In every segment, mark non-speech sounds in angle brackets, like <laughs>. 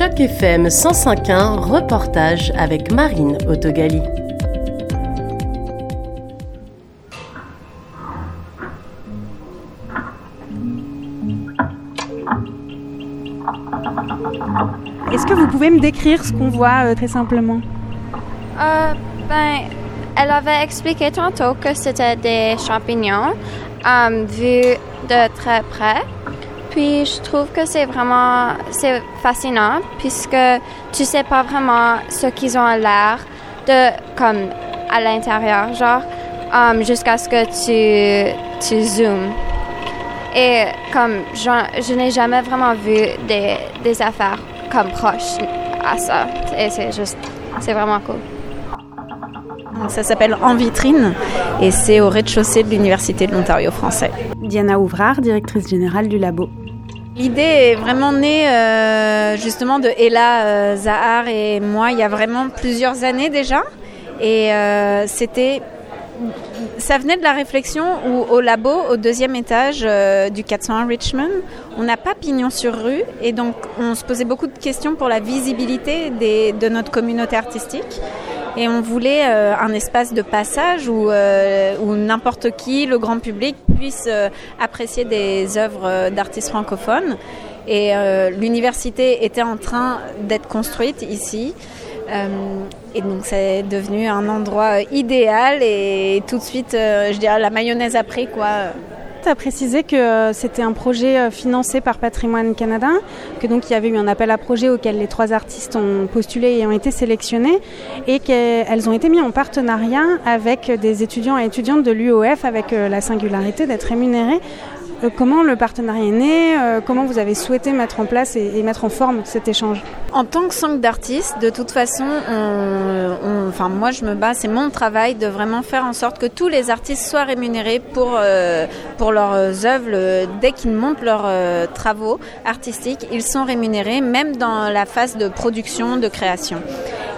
Choc FM 105.1, reportage avec Marine Autogali. Est-ce que vous pouvez me décrire ce qu'on voit euh, très simplement? Euh, ben, elle avait expliqué tantôt que c'était des champignons euh, vus de très près. Puis je trouve que c'est vraiment c'est fascinant puisque tu sais pas vraiment ce qu'ils ont l'air de comme à l'intérieur, genre euh, jusqu'à ce que tu tu zoomes. Et comme je, je n'ai jamais vraiment vu des, des affaires comme proches à ça. Et c'est juste, c'est vraiment cool. Ça s'appelle En vitrine et c'est au rez-de-chaussée de l'Université de l'Ontario français. Diana Ouvrard, directrice générale du labo. L'idée est vraiment née euh, justement de Ella euh, Zahar et moi il y a vraiment plusieurs années déjà. Et euh, c'était ça venait de la réflexion où au labo, au deuxième étage du 401 Richmond, on n'a pas pignon sur rue et donc on se posait beaucoup de questions pour la visibilité de notre communauté artistique. Et on voulait euh, un espace de passage où, euh, où n'importe qui, le grand public, puisse euh, apprécier des œuvres d'artistes francophones. Et l'université était en train d'être construite ici. Et donc c'est devenu un endroit idéal et tout de suite, je dirais, la mayonnaise a pris quoi. Tu as précisé que euh, c'était un projet euh, financé par Patrimoine Canada, que donc il y avait eu un appel à projet auquel les trois artistes ont postulé et ont été sélectionnés, et qu'elles ont été mises en partenariat avec des étudiants et étudiantes de l'UOF, avec euh, la singularité d'être rémunérés. Euh, Comment le partenariat est né euh, Comment vous avez souhaité mettre en place et, et mettre en forme cet échange En tant que sang d'artiste, de toute façon, on, on- enfin moi je me bats, c'est mon travail de vraiment faire en sorte que tous les artistes soient rémunérés pour euh, leurs œuvres. Dès qu'ils montent leurs travaux artistiques, ils sont rémunérés, même dans la phase de production, de création.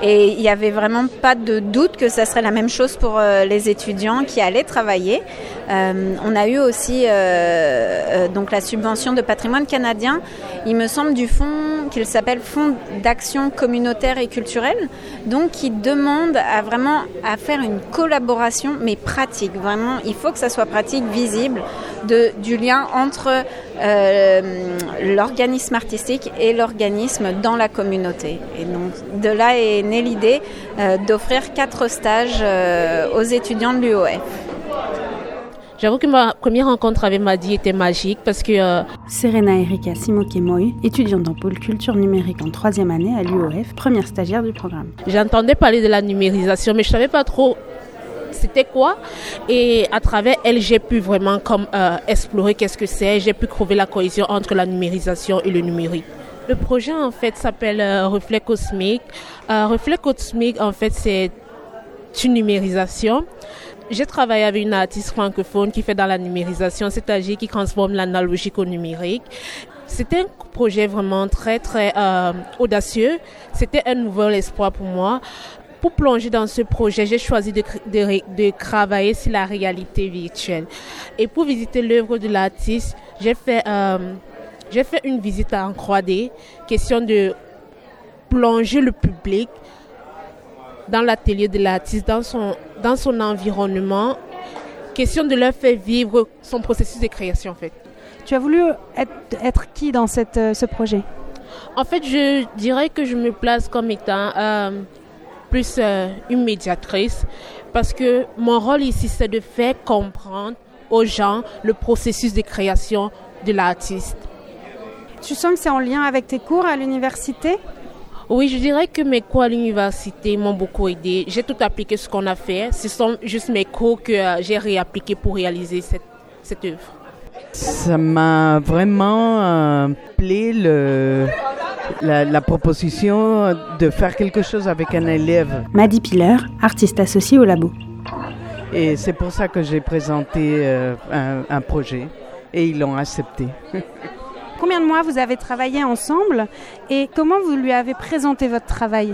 Et il n'y avait vraiment pas de doute que ça serait la même chose pour euh, les étudiants qui allaient travailler. Euh, on a eu aussi euh, donc la subvention de patrimoine canadien, il me semble du fonds qu'il s'appelle Fonds d'action communautaire et culturelle, donc qui demande à vraiment à faire une collaboration mais pratique. Vraiment, il faut que ça soit pratique, visible, du lien entre euh, l'organisme artistique et l'organisme dans la communauté. Et donc de là est née l'idée euh, d'offrir quatre stages euh, aux étudiants de l'UOF. J'avoue que ma première rencontre avec Madi était magique parce que euh, Serena Erika Simokemoy, étudiante en pôle culture numérique en troisième année à l'UOF, première stagiaire du programme. j'entendais parler de la numérisation, mais je savais pas trop c'était quoi. Et à travers elle, j'ai pu vraiment comme euh, explorer qu'est-ce que c'est. J'ai pu trouver la cohésion entre la numérisation et le numérique. Le projet en fait s'appelle euh, Reflet Cosmique. Euh, Reflet Cosmique en fait c'est une numérisation. J'ai travaillé avec une artiste francophone qui fait dans la numérisation, c'est-à-dire qui transforme l'analogique au numérique. C'était un projet vraiment très très euh, audacieux. C'était un nouvel espoir pour moi. Pour plonger dans ce projet, j'ai choisi de, de travailler sur la réalité virtuelle. Et pour visiter l'œuvre de l'artiste, j'ai fait, euh, j'ai fait une visite en 3D, question de plonger le public dans l'atelier de l'artiste, dans son, dans son environnement, question de leur faire vivre son processus de création en fait. Tu as voulu être, être qui dans cette, euh, ce projet? En fait, je dirais que je me place comme étant euh, plus euh, une médiatrice parce que mon rôle ici, c'est de faire comprendre aux gens le processus de création de l'artiste. Tu sens que c'est en lien avec tes cours à l'université? Oui, je dirais que mes cours à l'université m'ont beaucoup aidé. J'ai tout appliqué ce qu'on a fait. Ce sont juste mes cours que euh, j'ai réappliqués pour réaliser cette, cette œuvre. Ça m'a vraiment euh, plu le, la, la proposition de faire quelque chose avec un élève. Maddy Piller, artiste associée au labo. Et c'est pour ça que j'ai présenté euh, un, un projet et ils l'ont accepté. <laughs> Combien de mois vous avez travaillé ensemble et comment vous lui avez présenté votre travail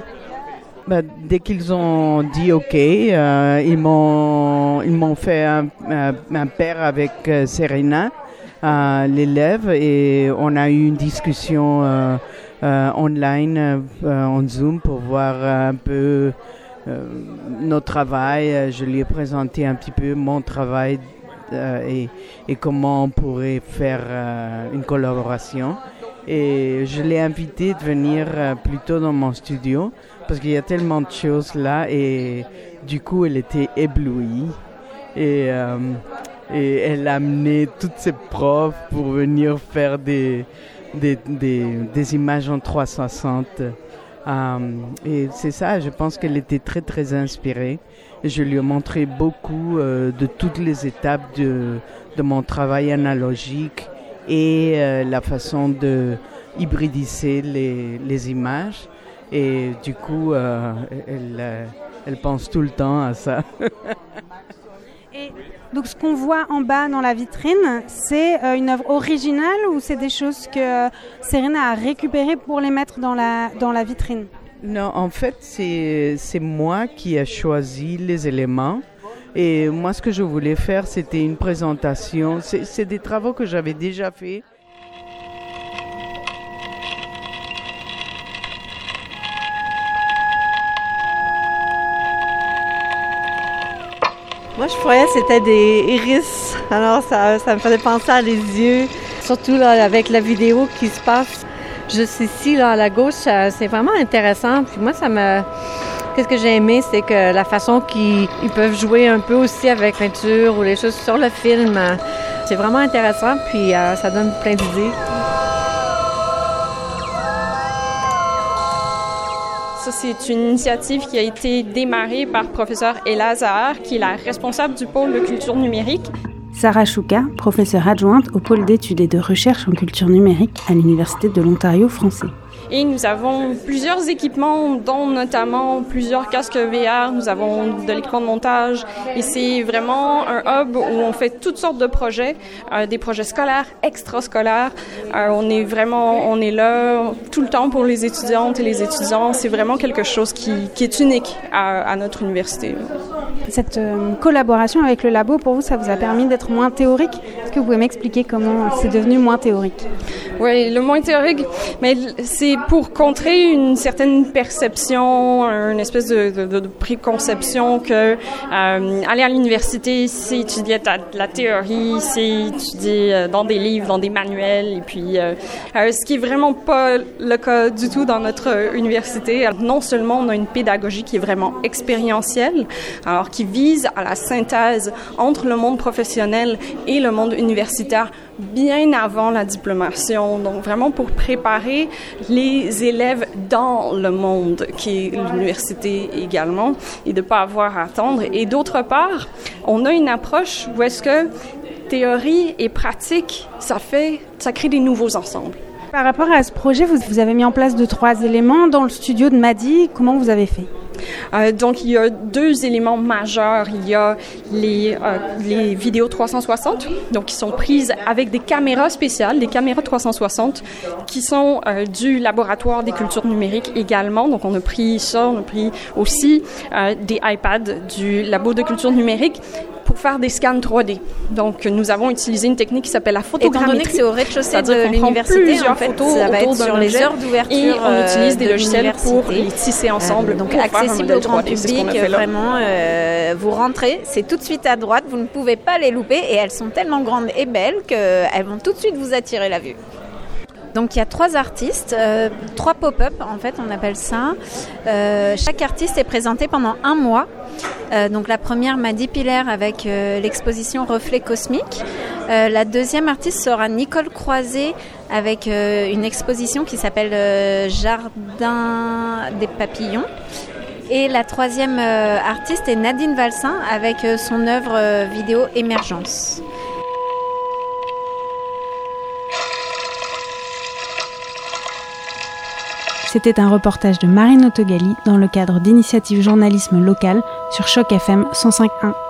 Bah, dès qu'ils ont dit OK, euh, ils m'ont ils m'ont fait un, un, pair avec euh, Serena à l'élève et on a eu une discussion online en Zoom pour voir un peu notre travail. Je lui ai présenté un petit peu mon travail et, et, comment on pourrait faire une collaboration. Et je l'ai invité de venir plutôt dans mon studio parce qu'il y a tellement de choses là et du coup elle était éblouie et, euh, et elle a amené toutes ses profs pour venir faire des, des, des, images en 360. Euh, et c'est ça, je pense qu'elle était très très inspirée. Je lui ai montré beaucoup euh, de toutes les étapes de, de mon travail analogique et la façon de hybridiser les, les images. Et du coup, euh, elle, euh, elle, pense tout le temps à ça. <laughs> Donc ce qu'on voit en bas dans la vitrine, c'est euh, une œuvre originale ou c'est des choses que Serena a récupérées pour les mettre dans la, dans la vitrine? Non, en fait, c'est moi qui ai choisi les éléments. Et moi, ce que je voulais faire, c'était une présentation. C'est des travaux que j'avais déjà faits je croyais que c'était des iris. Alors, ça, ça me faisait penser à les yeux, surtout là, avec la vidéo qui se passe juste ici, là, à la gauche. Euh, c'est vraiment intéressant. Puis moi, ça me... Qu'est-ce que j'ai aimé, c'est que la façon qu'ils peuvent jouer un peu aussi avec peinture ou les choses sur le film, euh, c'est vraiment intéressant. Puis euh, ça donne plein d'idées. C'est une initiative qui a été démarrée par professeur Elazar, qui est la responsable du pôle de culture numérique. Sarah Chouka, professeure adjointe au pôle d'études et de recherche en culture numérique à l'Université de l'Ontario français. Et nous avons plusieurs équipements, dont notamment plusieurs casques VR. Nous avons de l'équipement de montage. Et c'est vraiment un hub où on fait toutes sortes de projets, euh, des projets scolaires, extrascolaires. Euh, on est vraiment, on est là tout le temps pour les étudiantes et les étudiants. C'est vraiment quelque chose qui, est unique à, à, notre université. Cette euh, collaboration avec le labo, pour vous, ça vous a permis d'être moins théorique Est-ce que vous pouvez m'expliquer comment c'est devenu moins théorique Oui, le moins théorique, mais c'est pour contrer une certaine perception, une espèce de, préconception que euh, aller à l'université, c'est étudier la théorie, c'est étudier euh, dans des livres, dans des manuels, et puis euh, ce qui est vraiment pas le cas du tout dans notre université. Non seulement on a une pédagogie qui est vraiment expérientielle, alors qui vise à la synthèse entre le monde professionnel et le monde universitaire bien avant la diplomation, donc vraiment pour préparer les élèves dans le monde qui est l'université également et de pas avoir à attendre. Et d'autre part, on a une approche où est-ce que théorie et pratique, ça fait, ça crée des nouveaux ensembles. Par rapport à ce projet, vous, avez mis en place deux, trois éléments dans le studio de Madi. Comment vous avez fait? Euh, donc, il y a deux éléments majeurs. Il y a les, euh, vidéos 360, donc qui sont prises avec des caméras spéciales, des caméras 360, qui sont euh, du laboratoire des cultures numériques également. Donc, on a pris ça, on a pris aussi des iPads du labo de culture numérique pour faire des scans 3D. Donc, nous avons utilisé une technique qui s'appelle la photogrammétrie. Étant donné que c'est au rez-de-chaussée de l'université, en fait, ça va être sur les heures d'ouverture Et on utilise des de logiciels pour les tisser ensemble. Euh, donc, pour accessible au grand 3D. C'est ce qu'on a public, vraiment, euh, vous rentrez, c'est tout de suite à droite, vous ne pouvez pas les louper et elles sont tellement grandes et belles qu'elles vont tout de suite vous attirer la vue. Donc il y a trois artistes, euh, trois pop-up en fait on appelle ça. Euh, chaque artiste est présenté pendant un mois. Euh, donc la première Maddy Piller avec euh, l'exposition Reflet cosmique. Euh, la deuxième artiste sera Nicole Croiset avec une exposition qui s'appelle Jardin des papillons. Et la troisième artiste est Nadine Valsin avec son œuvre vidéo Émergence. C'était un reportage de Marine Autogali dans le cadre d'initiatives journalisme local sur Choc FM 105.1.